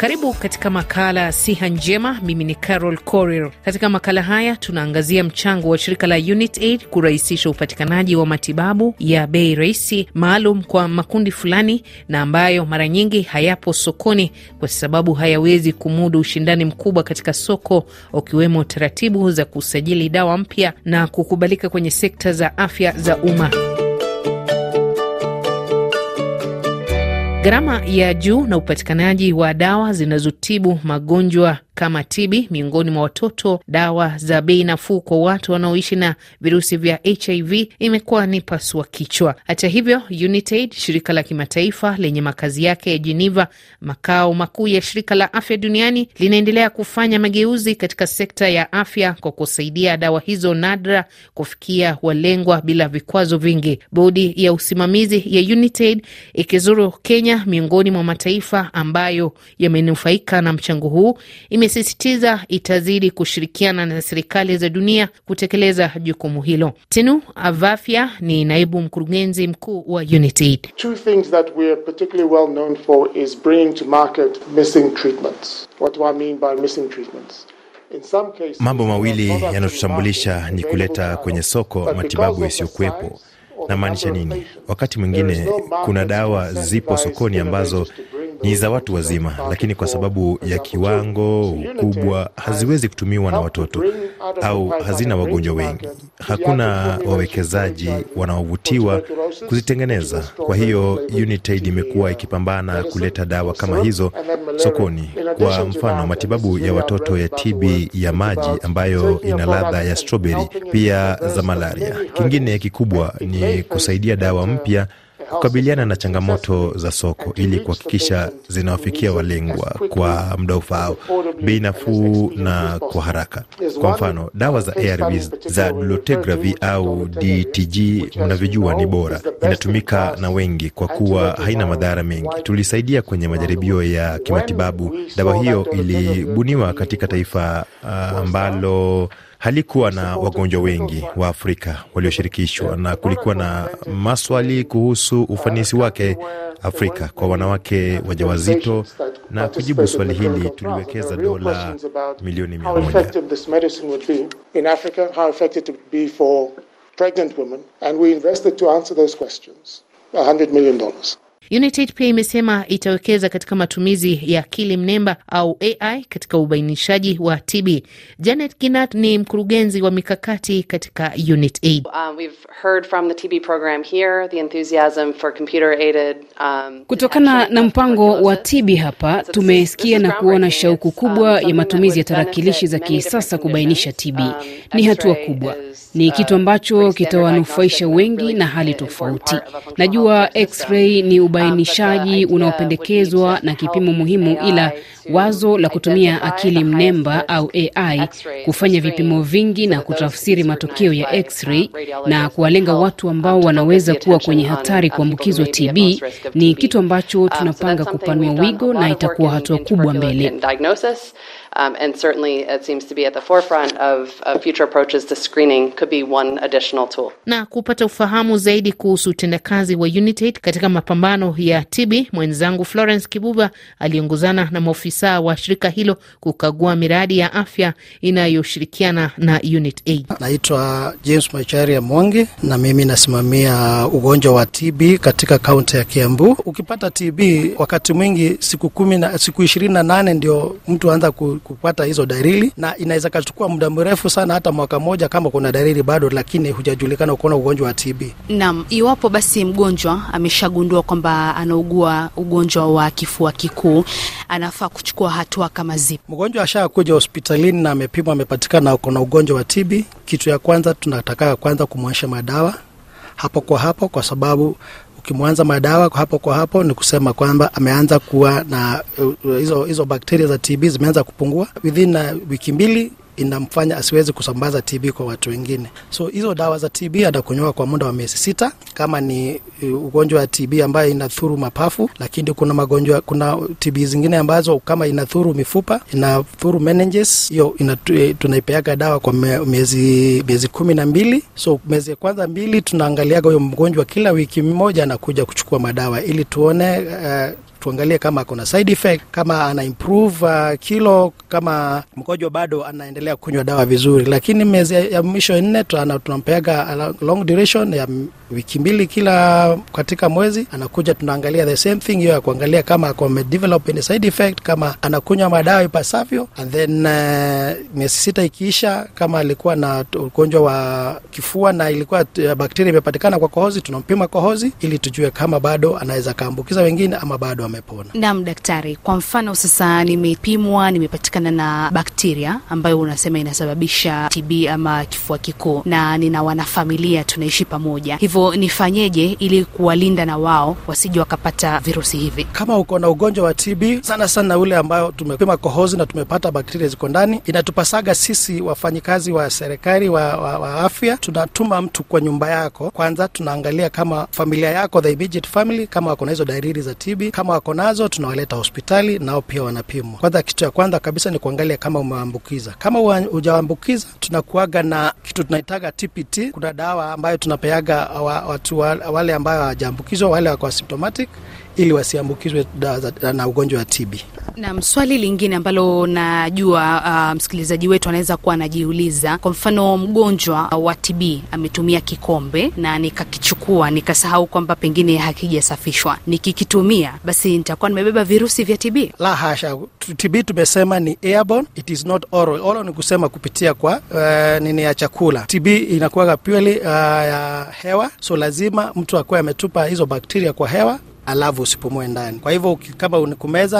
Karibu katika makala siha njema. Mimi ni Carol Korir. Katika makala haya tunaangazia mchango wa shirika la UNITAID kurahisisha upatikanaji wa matibabu ya bei rahisi maalum kwa makundi fulani na ambayo mara nyingi hayapo sokoni kwa sababu hayawezi kumudu ushindani mkubwa katika soko, ukiwemo taratibu za kusajili dawa mpya na kukubalika kwenye sekta za afya za umma. Gharama ya juu na upatikanaji wa dawa zinazotibu magonjwa kama TB miongoni mwa watoto, dawa za bei nafuu kwa watu wanaoishi na virusi vya HIV imekuwa ni pasua kichwa. Hata hivyo, UNITAID, shirika la kimataifa lenye makazi yake ya Geneva, makao makuu ya shirika la afya duniani, linaendelea kufanya mageuzi katika sekta ya afya kwa kusaidia dawa hizo nadra kufikia walengwa bila vikwazo vingi. Bodi ya usimamizi ya UNITAID ikizuru Kenya, miongoni mwa mataifa ambayo yamenufaika na mchango huu imesisitiza itazidi kushirikiana na serikali za dunia kutekeleza jukumu hilo. Tenu Avafya ni naibu mkurugenzi mkuu wa UNITAID. Mambo mawili yanayotutambulisha ni kuleta kwenye soko matibabu yasiyokuwepo. Namaanisha nini? Wakati mwingine kuna dawa zipo sokoni ambazo ni za watu wazima, lakini kwa sababu ya kiwango, ukubwa, haziwezi kutumiwa na watoto au hazina wagonjwa wengi. Hakuna wawekezaji wanaovutiwa kuzitengeneza. Kwa hiyo UNITAID imekuwa ikipambana kuleta dawa kama hizo sokoni. Kwa mfano, matibabu ya watoto ya TB ya maji ambayo ina ladha ya strawberry, pia za malaria. Kingine kikubwa ni kusaidia dawa mpya kukabiliana na changamoto za soko ili kuhakikisha zinawafikia walengwa kwa muda ufaao, bei nafuu na kwa haraka. Kwa mfano, dawa za ARVs za dolutegravir au DTG, mnavyojua ni bora, inatumika na wengi kwa kuwa haina madhara mengi. Tulisaidia kwenye majaribio ya kimatibabu. Dawa hiyo ilibuniwa katika taifa ambalo uh, halikuwa na wagonjwa wengi wa Afrika walioshirikishwa na kulikuwa na maswali kuhusu ufanisi wake Afrika kwa wanawake wajawazito. Na kujibu swali hili tuliwekeza dola milioni mia moja. UNITAID pia imesema itawekeza katika matumizi ya akili mnemba au AI katika ubainishaji wa TB. Janet Kinat ni mkurugenzi wa mikakati katika UNITAID. Kutokana na mpango wa TB hapa, tumesikia na kuona shauku kubwa ya matumizi ya tarakilishi za kisasa kubainisha TB. Ni hatua kubwa, ni kitu ambacho kitawanufaisha wengi na hali tofauti. Najua x-ray ni ubainishaji unaopendekezwa na kipimo muhimu, ila wazo la kutumia akili mnemba au AI kufanya vipimo vingi na kutafsiri matokeo ya x-ray na kuwalenga watu ambao wanaweza kuwa kwenye hatari kuambukizwa TB ni kitu ambacho tunapanga kupanua wigo na itakuwa hatua kubwa mbele. Um, and certainly it seems to be at the forefront of, of future approaches to screening could be one additional tool. Na kupata ufahamu zaidi kuhusu utendakazi wa UNITAID katika mapambano ya TB, mwenzangu Florence Kibuba aliongozana na maofisa wa shirika hilo kukagua miradi ya afya inayoshirikiana na UNITAID. Naitwa James Macharia Mwangi na mimi nasimamia ugonjwa wa TB katika kaunti ya Kiambu. Ukipata TB wakati mwingi siku kumi na siku ishirini na nane ndio mtu anza ku kupata hizo dalili na inaweza kachukua muda mrefu sana, hata mwaka mmoja kama kuna dalili bado, lakini hujajulikana ukoona ugonjwa wa TB. Naam, iwapo basi mgonjwa ameshagundua kwamba anaugua ugonjwa wa kifua kikuu, anafaa kuchukua hatua kama zipi? Mgonjwa ashakuja hospitalini na amepimwa, amepatikana kuna ugonjwa wa TB, kitu ya kwanza tunataka kwanza kumwonyesha madawa hapo kwa hapo, kwa sababu ukimwanza madawa hapo kwa hapo ni kusema kwamba ameanza kuwa na hizo hizo bakteria za TB zimeanza kupungua within uh, wiki mbili inamfanya asiwezi kusambaza TB kwa watu wengine. So hizo dawa za TB anakunywa kwa muda wa miezi sita, kama ni ugonjwa wa TB ambayo inathuru mapafu, lakini kuna magonjwa, kuna TB zingine ambazo kama inathuru mifupa, inathuru meninges, hiyo tunaipeaga dawa kwa miezi miezi kumi na mbili. So miezi ya kwanza mbili tunaangaliaga huyo mgonjwa, kila wiki moja anakuja kuchukua madawa ili tuone uh, tuangalie kama kuna side effect, kama ana improve uh, kilo, kama mgonjwa bado anaendelea kunywa dawa vizuri. Lakini miezi ya mwisho nne tunampeaga long duration ya wiki mbili kila katika mwezi, anakuja tunaangalia the same thing hiyo ya kuangalia kama amedevelop any side effect, kama anakunywa madawa ipasavyo, and then uh, miezi sita ikiisha, kama alikuwa na ugonjwa wa kifua na ilikuwa uh, bakteria imepatikana kwa kohozi, tunampima kohozi ili tujue kama bado anaweza kaambukiza wengine ama bado amepona. Naam, daktari, kwa mfano sasa nimepimwa, nimepatikana na bakteria ambayo unasema inasababisha TB ama kifua kikuu, na nina wanafamilia tunaishi pamoja, hivyo nifanyeje ili kuwalinda na wao wasije wakapata virusi hivi? Kama uko na ugonjwa wa TB, sana sana ule ambayo tumepima kohozi na tumepata bakteria ziko ndani, inatupasaga sisi wafanyikazi wa serikali wa, wa, wa afya, tunatuma mtu kwa nyumba yako. Kwanza tunaangalia kama familia yako, the immediate family, kama wako na hizo dalili za TB. Kama wako nazo, tunawaleta hospitali, nao pia wanapimwa. Kwanza, kitu ya kwanza kabisa ni kuangalia kama umeambukiza. Kama hujaambukiza, tunakuaga na kitu tunaitaga TPT. Kuna dawa ambayo tunapeaga watu wale ambayo hawajaambukizwa, wale wako asymptomatic ili wasiambukizwe na ugonjwa wa TB. Naam, swali lingine ambalo najua uh, msikilizaji wetu anaweza kuwa anajiuliza, kwa mfano mgonjwa wa TB ametumia kikombe na nikakichukua nikasahau kwamba pengine hakijasafishwa, nikikitumia basi nitakuwa nimebeba virusi vya TB? La hasha, TB tumesema ni airborne, it is not oral. Oral ni kusema kupitia kwa uh, nini ya chakula. TB inakuwa purely uh, ya hewa, so lazima mtu akuwe ametupa hizo bakteria kwa hewa alafu usipumue ndani. Kwa hivyo kama unikumeza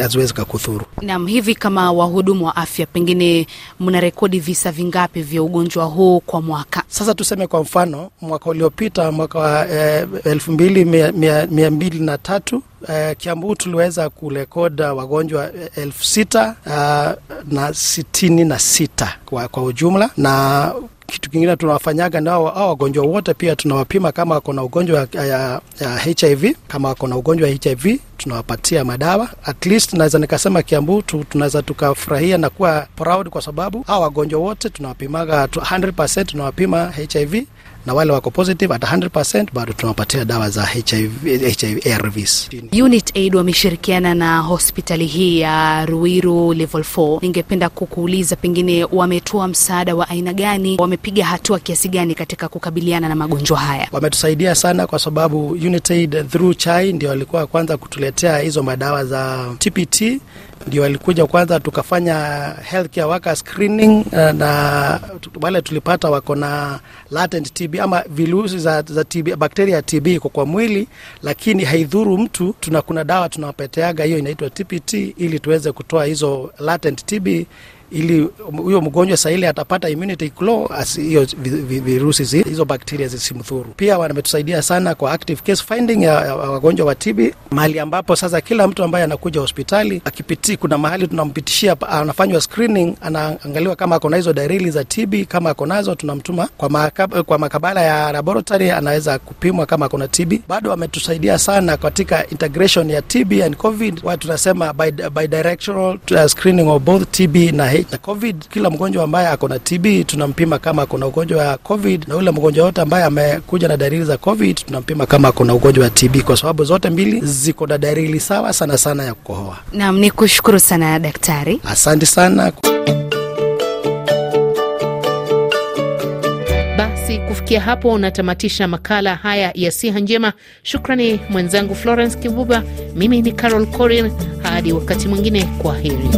haziwezi kakudhuru. Naam, hivi kama wahudumu wa afya, pengine mna rekodi visa vingapi vya ugonjwa huu kwa mwaka? Sasa tuseme kwa mfano mwaka uliopita mwaka wa eh, elfu mbili mia, mia, mia mbili na tatu eh, Kiambu tuliweza kurekoda wagonjwa elfu sita eh, na sitini na sita kwa, kwa ujumla na kitu kingine tunawafanyaga nao au wagonjwa wote pia tunawapima kama wako na ugonjwa ya, ya, ya HIV. Kama wako na ugonjwa wa HIV tunawapatia madawa. At least naweza nikasema Kiambu tu, tunaweza tukafurahia na kuwa proud kwa sababu hao wagonjwa wote tunawapimaga 100% tunawapima HIV na wale wako positive at 100% bado tunawapatia dawa za HIV, HIV ARVs. Unit Aid wameshirikiana na hospitali hii ya Ruiru level 4. Ningependa kukuuliza pengine wametoa msaada wa aina gani, wamepiga hatua kiasi gani katika kukabiliana na magonjwa haya? Wametusaidia sana kwa sababu Unit Aid through Chai ndio walikuwa kwanza kutuletea hizo madawa za TPT ndio walikuja kwanza, tukafanya healthcare worker screening na wale tulipata wako na latent TB ama virusi za, za TB, bakteria ya TB iko kwa mwili, lakini haidhuru mtu. Tuna kuna dawa tunawapeteaga hiyo inaitwa TPT ili tuweze kutoa hizo latent TB ili huyo mgonjwa saa atapata immunity glow, hiyo virusi hizo bakteria zisimdhuru. Pia wametusaidia sana kwa active case finding ya, wagonjwa wa TB, mahali ambapo sasa kila mtu ambaye anakuja hospitali akipitii, kuna mahali tunampitishia, anafanywa screening, anaangaliwa kama ako na hizo dalili za TB. Kama ako nazo, tunamtuma kwa, makab, kwa makabala ya laboratory, anaweza kupimwa kama ako na TB. Bado wametusaidia sana katika integration ya TB and COVID, tunasema bidirectional screening of both TB na na COVID. Kila mgonjwa ambaye ako na TB tunampima kama ako na ugonjwa wa COVID, na ule mgonjwa wote ambaye amekuja na dalili za COVID tunampima kama ako na ugonjwa wa TB, kwa sababu zote mbili ziko na dalili sawa sana sana ya kukohoa. Naam, ni kushukuru sana daktari, asante sana. Basi kufikia hapo unatamatisha makala haya ya siha njema. Shukrani mwenzangu Florence Kibuba, mimi ni Carol Corin. Hadi wakati mwingine, kwa heri.